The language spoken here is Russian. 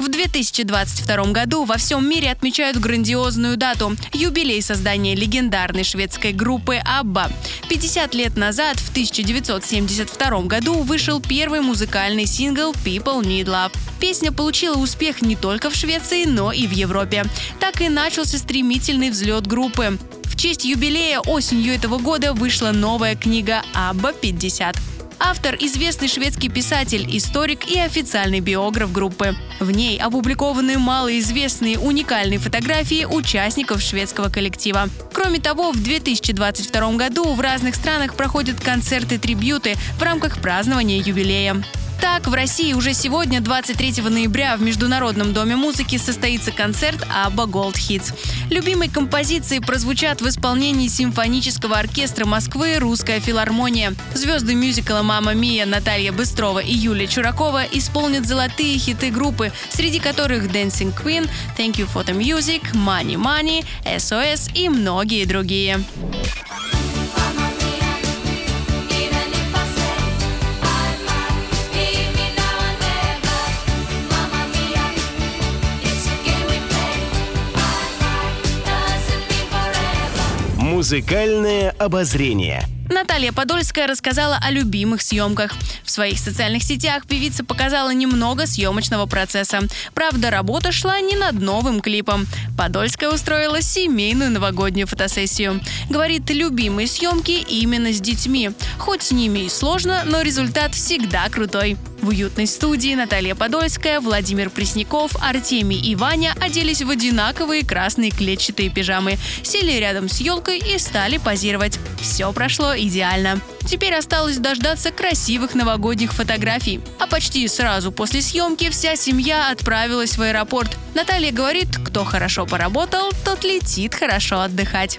В 2022 году во всем мире отмечают грандиозную дату – юбилей создания легендарной шведской группы «Абба». 50 лет назад, в 1972 году, вышел первый музыкальный сингл «People Need Love». Песня получила успех не только в Швеции, но и в Европе. Так и начался стремительный взлет группы. В честь юбилея осенью этого года вышла новая книга «Абба 50». Автор – известный шведский писатель, историк и официальный биограф группы. В ней опубликованы малоизвестные уникальные фотографии участников шведского коллектива. Кроме того, в 2022 году в разных странах проходят концерты-трибьюты в рамках празднования юбилея. Так, в России уже сегодня, 23 ноября, в Международном доме музыки состоится концерт Абба Gold Hits. Любимые композиции прозвучат в исполнении симфонического оркестра Москвы «Русская филармония». Звезды мюзикла «Мама Мия» Наталья Быстрова и Юлия Чуракова исполнят золотые хиты группы, среди которых Dancing Queen, Thank You for the Music, Money Money, SOS и многие другие. Музыкальное обозрение. Наталья Подольская рассказала о любимых съемках. В своих социальных сетях певица показала немного съемочного процесса. Правда, работа шла не над новым клипом. Подольская устроила семейную новогоднюю фотосессию. Говорит, любимые съемки именно с детьми. Хоть с ними и сложно, но результат всегда крутой. В уютной студии Наталья Подольская, Владимир Пресняков, Артемий и Ваня оделись в одинаковые красные клетчатые пижамы, сели рядом с елкой и стали позировать. Все прошло идеально. Теперь осталось дождаться красивых новогодних фотографий. А почти сразу после съемки вся семья отправилась в аэропорт. Наталья говорит, кто хорошо поработал, тот летит хорошо отдыхать.